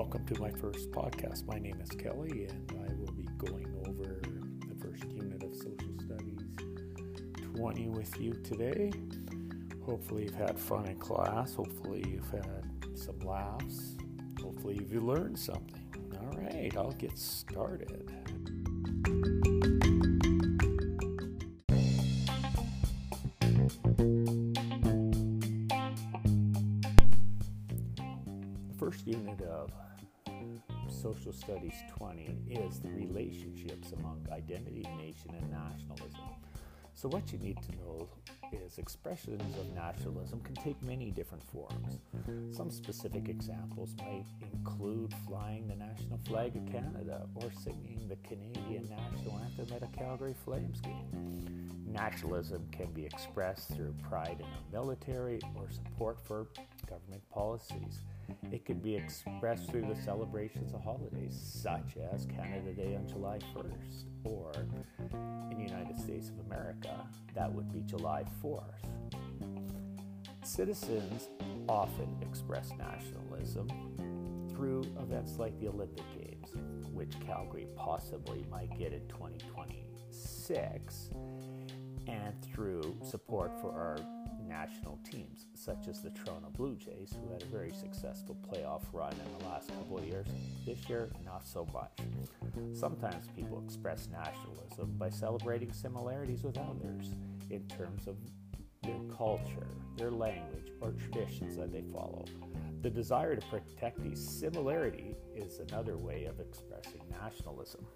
welcome to my first podcast. My name is Kelly, and I will be going over the first unit of Social Studies 20 with you today. Hopefully, you've had fun in class. Hopefully, you've had some laughs. Hopefully, you've learned something. All right, I'll get started. Social Studies 20 is the relationships among identity, nation, and nationalism. So, what you need to know is expressions of nationalism can take many different forms. Some specific examples might include flying the national flag of Canada or singing the Canadian national anthem at a Calgary Flames game. Nationalism can be expressed through pride in our military or support for government policies. It could be expressed through the celebrations of holidays, such as Canada Day on July 1st, or in the United States of America, that would be July 4th. Citizens often express nationalism through events like the Olympic Games, which Calgary possibly might get in 2026, and through support for our national teams, such as the Toronto Blue Jays, who had a very successful playoff run in the last couple of years. This year, not so much. Sometimes people express nationalism by celebrating similarities with others in terms of their culture, their language, or traditions that they follow. The desire to protect these similarity is another way of expressing nationalism.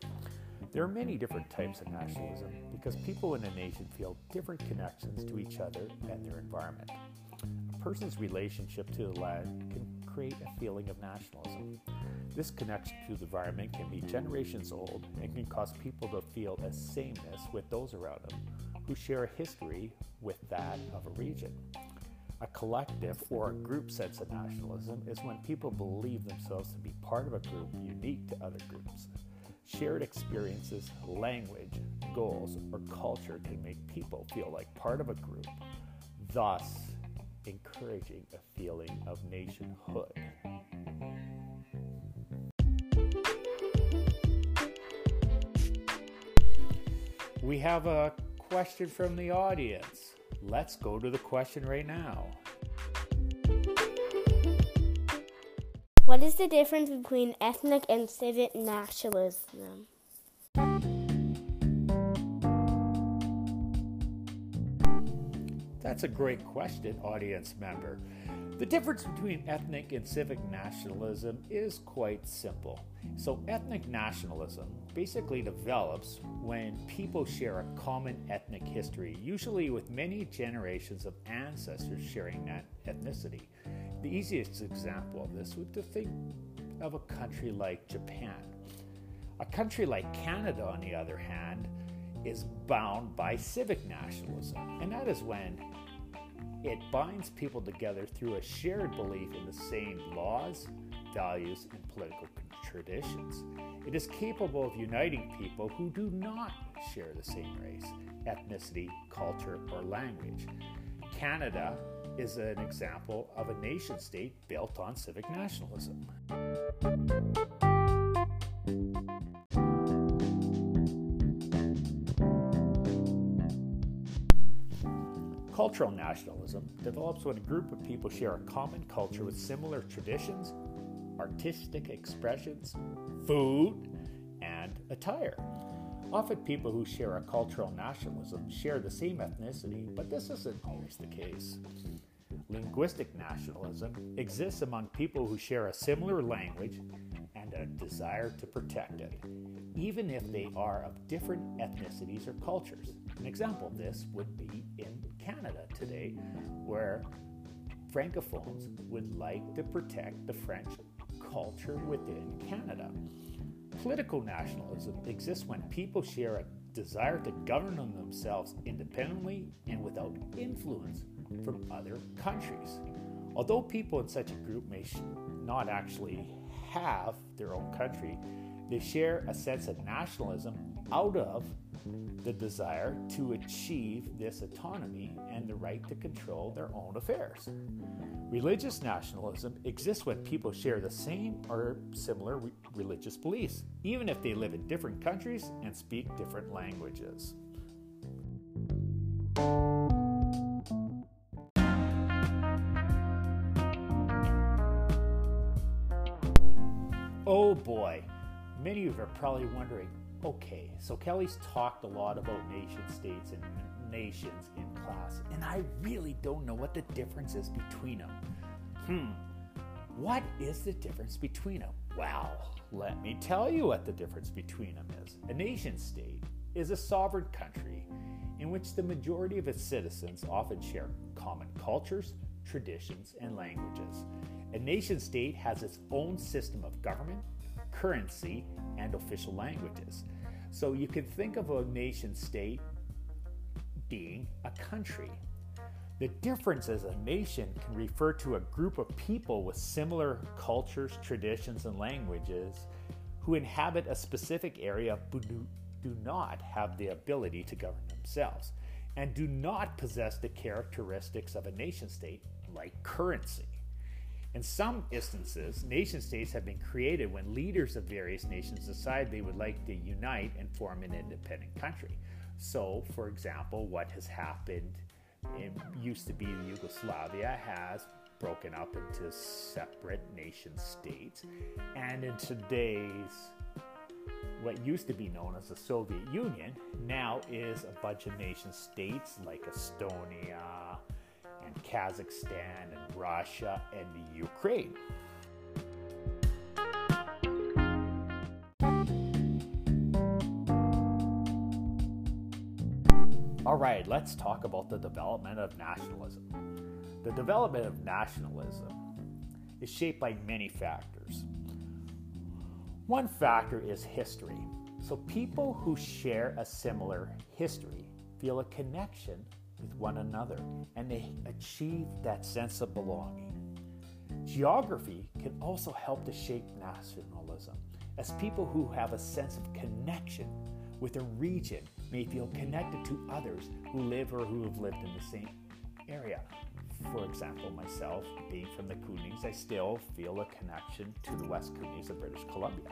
There are many different types of nationalism because people in a nation feel different connections to each other and their environment. A person's relationship to the land can create a feeling of nationalism. This connection to the environment can be generations old and can cause people to feel a sameness with those around them who share a history with that of a region. A collective or a group sense of nationalism is when people believe themselves to be part of a group unique to other groups. Shared experiences, language, goals, or culture can make people feel like part of a group, thus encouraging a feeling of nationhood. We have a question from the audience. Let's go to the question right now. What is the difference between ethnic and civic nationalism? That's a great question, audience member. The difference between ethnic and civic nationalism is quite simple. So, ethnic nationalism basically develops when people share a common ethnic history, usually with many generations of ancestors sharing that ethnicity. The easiest example of this would to think of a country like Japan. A country like Canada, on the other hand, is bound by civic nationalism, and that is when it binds people together through a shared belief in the same laws, values, and political traditions. It is capable of uniting people who do not share the same race, ethnicity, culture, or language. Canada is an example of a nation state built on civic nationalism. Cultural nationalism develops when a group of people share a common culture with similar traditions, artistic expressions, food, and attire. Often, people who share a cultural nationalism share the same ethnicity, but this isn't always the case. Linguistic nationalism exists among people who share a similar language a desire to protect it, even if they are of different ethnicities or cultures. An example of this would be in Canada today, where Francophones would like to protect the French culture within Canada. Political nationalism exists when people share a desire to govern themselves independently and without influence from other countries. Although people in such a group may not actually have their own country, they share a sense of nationalism out of the desire to achieve this autonomy and the right to control their own affairs. Religious nationalism exists when people share the same or similar re- religious beliefs, even if they live in different countries and speak different languages. Boy, many of you are probably wondering okay, so Kelly's talked a lot about nation states and nations in class, and I really don't know what the difference is between them. Hmm, what is the difference between them? Well, let me tell you what the difference between them is. A nation state is a sovereign country in which the majority of its citizens often share common cultures, traditions, and languages. A nation state has its own system of government, currency, and official languages. So you can think of a nation state being a country. The difference is a nation can refer to a group of people with similar cultures, traditions, and languages who inhabit a specific area but do, do not have the ability to govern themselves and do not possess the characteristics of a nation state like currency. In some instances, nation states have been created when leaders of various nations decide they would like to unite and form an independent country. So, for example, what has happened it used to be Yugoslavia has broken up into separate nation states, and in today's what used to be known as the Soviet Union now is a bunch of nation states like Estonia, and Kazakhstan and Russia and Ukraine. All right, let's talk about the development of nationalism. The development of nationalism is shaped by many factors. One factor is history. So, people who share a similar history feel a connection with one another and they achieve that sense of belonging. Geography can also help to shape nationalism, as people who have a sense of connection with a region may feel connected to others who live or who have lived in the same area. For example, myself, being from the Kootenays, I still feel a connection to the West Kootenays of British Columbia.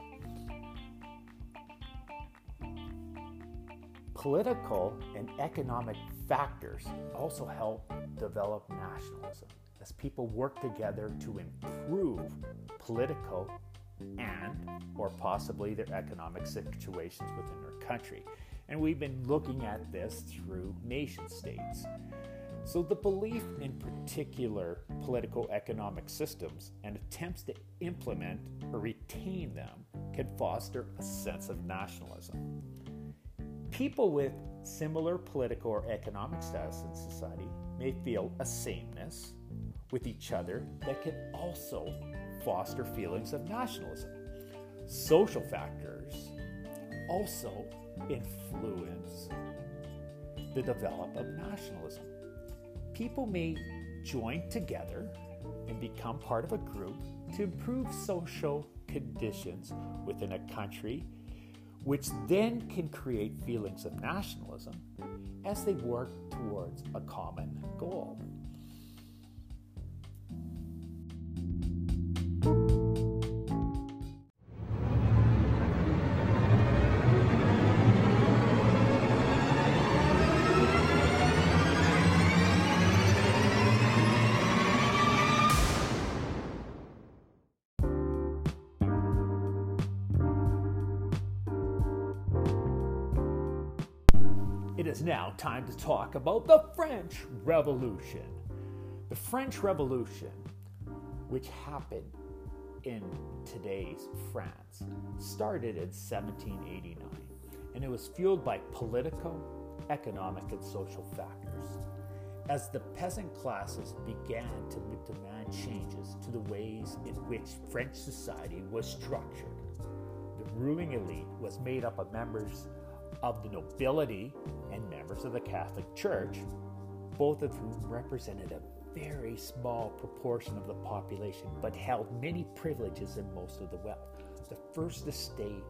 Political and economic factors also help develop nationalism as people work together to improve political and or possibly their economic situations within their country. And we've been looking at this through nation states. So the belief in particular political economic systems and attempts to implement or retain them can foster a sense of nationalism. People with similar political or economic status in society may feel a sameness with each other that can also foster feelings of nationalism. Social factors also influence the development of nationalism. People may join together and become part of a group to improve social conditions within a country which then can create feelings of nationalism as they work towards a common goal. Time to talk about the French Revolution. The French Revolution, which happened in today's France, started in 1789 and it was fueled by political, economic, and social factors. As the peasant classes began to demand changes to the ways in which French society was structured, the ruling elite was made up of members of the nobility and members of the Catholic Church, both of whom represented a very small proportion of the population but held many privileges and most of the wealth. The first estate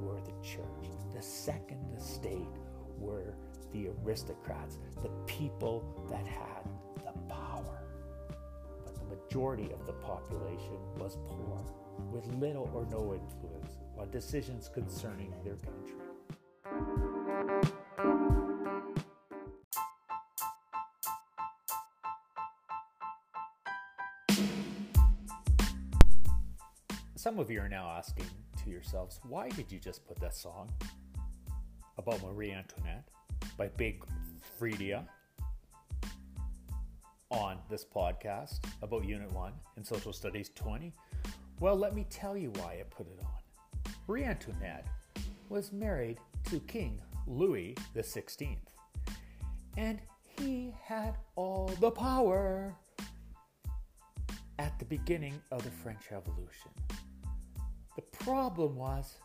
were the church, the second estate were the aristocrats, the people that had the power. But the majority of the population was poor, with little or no influence on decisions concerning their country. Some of you are now asking to yourselves, why did you just put that song about Marie Antoinette by Big Freedia on this podcast about Unit 1 in Social Studies 20? Well, let me tell you why I put it on. Marie Antoinette was married to King Louis XVI, and he had all the power at the beginning of the French Revolution. The problem was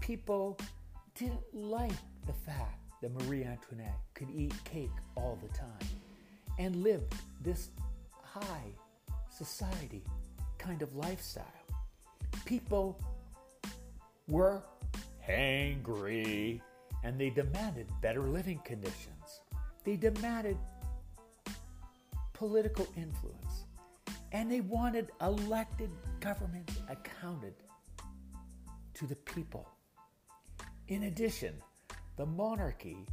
people didn't like the fact that Marie Antoinette could eat cake all the time and live this high society kind of lifestyle. People were hangry and they demanded better living conditions. They demanded political influence and they wanted elected governments accounted to the people. In addition, the monarchy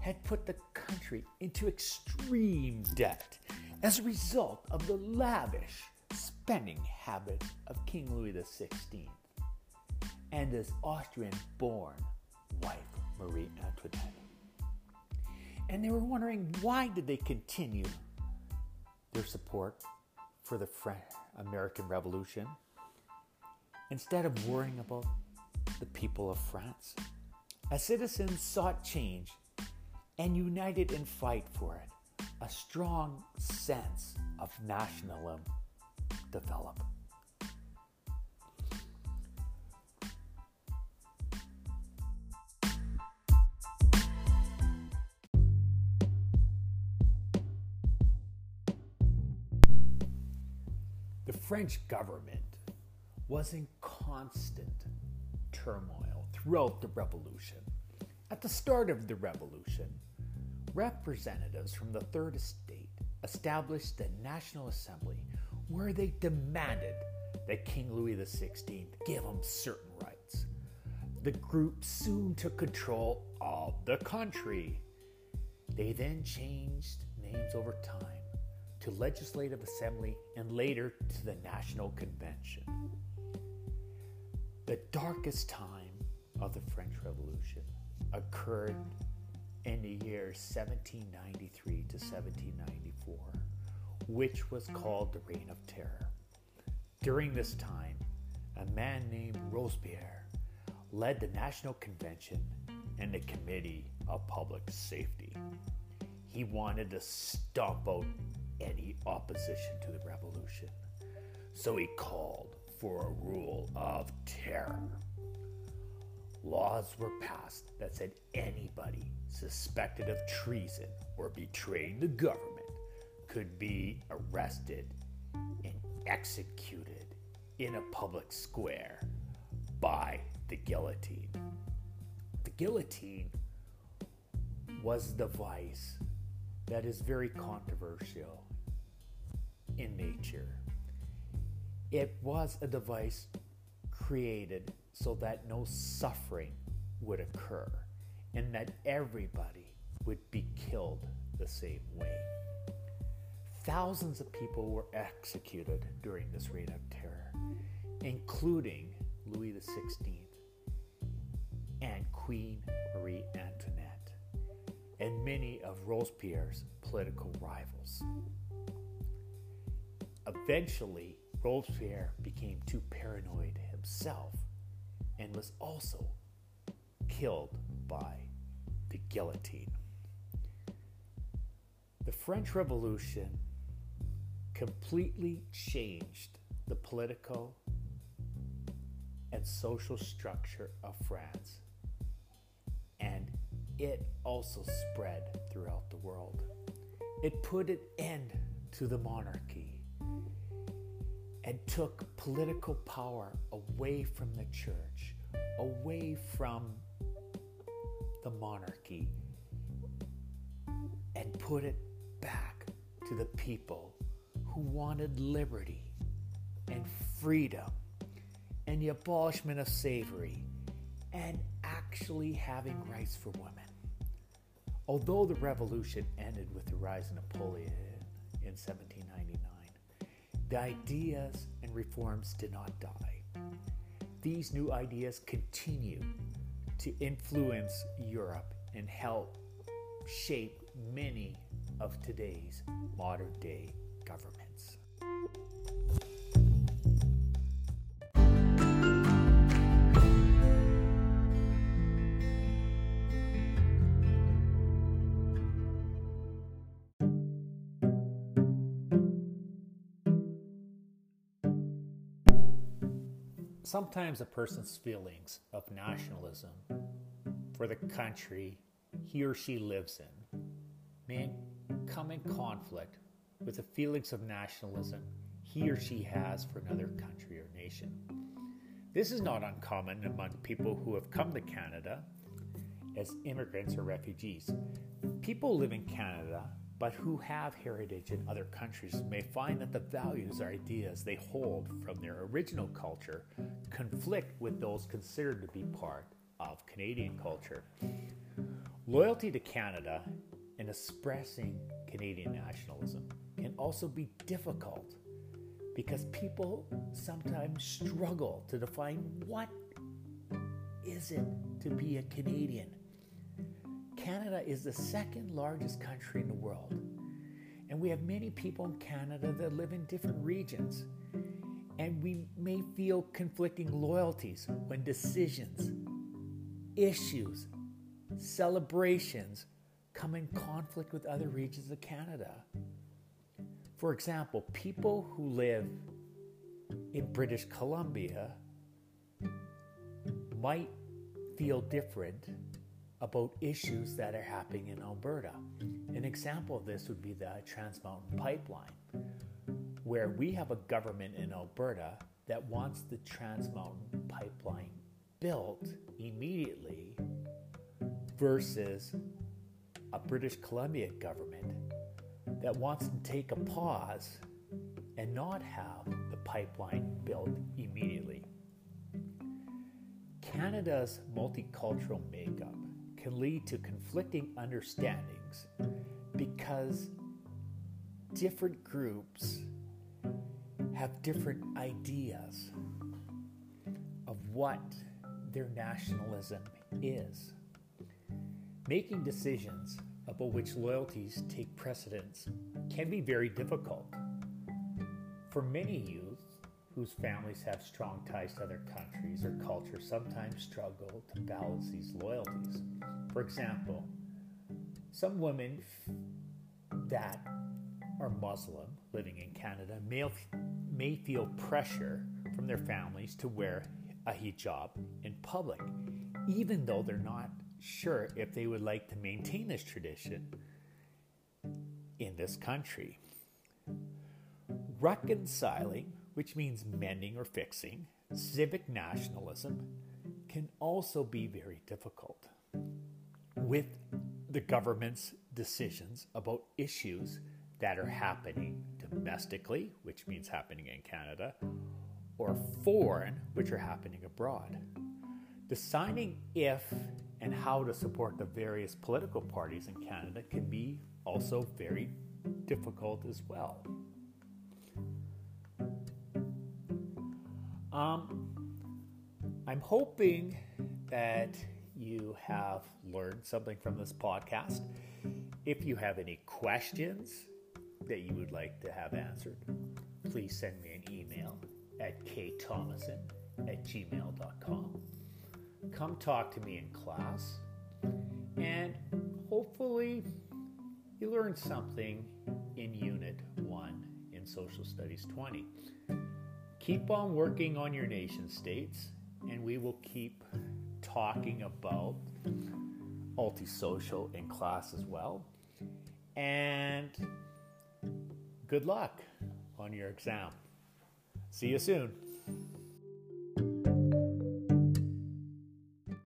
had put the country into extreme debt as a result of the lavish spending habits of King Louis XVI and his Austrian born wife, Marie Antoinette. And they were wondering why did they continue their support for the French American Revolution instead of worrying about the people of France. As citizens sought change and united in fight for it, a strong sense of nationalism developed. The French government was in constant turmoil throughout the revolution. At the start of the revolution, representatives from the Third Estate established the National Assembly where they demanded that King Louis XVI give them certain rights. The group soon took control of the country. They then changed names over time to Legislative Assembly and later to the National Convention. The darkest time of the French Revolution occurred in the years 1793 to 1794, which was called the Reign of Terror. During this time, a man named Robespierre led the National Convention and the Committee of Public Safety. He wanted to stomp out any opposition to the revolution, so he called for a rule of terror. Laws were passed that said anybody suspected of treason or betraying the government could be arrested and executed in a public square by the guillotine. The guillotine was the vice that is very controversial in nature. It was a device created so that no suffering would occur and that everybody would be killed the same way. Thousands of people were executed during this reign of terror, including Louis XVI and Queen Marie Antoinette, and many of Robespierre's political rivals. Eventually, Robespierre became too paranoid himself and was also killed by the guillotine. The French Revolution completely changed the political and social structure of France, and it also spread throughout the world. It put an end to the monarchy and took political power away from the church, away from the monarchy and put it back to the people who wanted liberty and freedom and the abolishment of slavery and actually having rights for women. Although the revolution ended with the rise of Napoleon in 1799, the ideas and reforms did not die. These new ideas continue to influence Europe and help shape many of today's modern day governments. Sometimes a person's feelings of nationalism for the country he or she lives in may come in conflict with the feelings of nationalism he or she has for another country or nation. This is not uncommon among people who have come to Canada as immigrants or refugees. People live in Canada but who have heritage in other countries may find that the values or ideas they hold from their original culture conflict with those considered to be part of Canadian culture. Loyalty to Canada and expressing Canadian nationalism can also be difficult because people sometimes struggle to define what is it to be a Canadian. Canada is the second largest country in the world, and we have many people in Canada that live in different regions. And we may feel conflicting loyalties when decisions, issues, celebrations come in conflict with other regions of Canada. For example, people who live in British Columbia might feel different about issues that are happening in Alberta. An example of this would be the Trans Mountain Pipeline, where we have a government in Alberta that wants the Trans Mountain Pipeline built immediately versus a British Columbia government that wants to take a pause and not have the pipeline built immediately. Canada's multicultural makeup can lead to conflicting understandings because different groups have different ideas of what their nationalism is. Making decisions about which loyalties take precedence can be very difficult. For many youth whose families have strong ties to other countries or cultures sometimes struggle to balance these loyalties. For example, some women that are Muslim living in Canada may, may feel pressure from their families to wear a hijab in public, even though they're not sure if they would like to maintain this tradition in this country. Reconciling, which means mending or fixing, civic nationalism can also be very difficult with the government's decisions about issues that are happening domestically, which means happening in Canada, or foreign, which are happening abroad. Deciding if and how to support the various political parties in Canada can be also very difficult as well. Um, I'm hoping that you have learned something from this podcast. If you have any questions that you would like to have answered, please send me an email at ktomason at gmail.com. Come talk to me in class, and hopefully, you learned something in Unit 1 in Social Studies 20. Keep on working on your nation states, and we will keep talking about multi-social in class as well. And good luck on your exam. See you soon.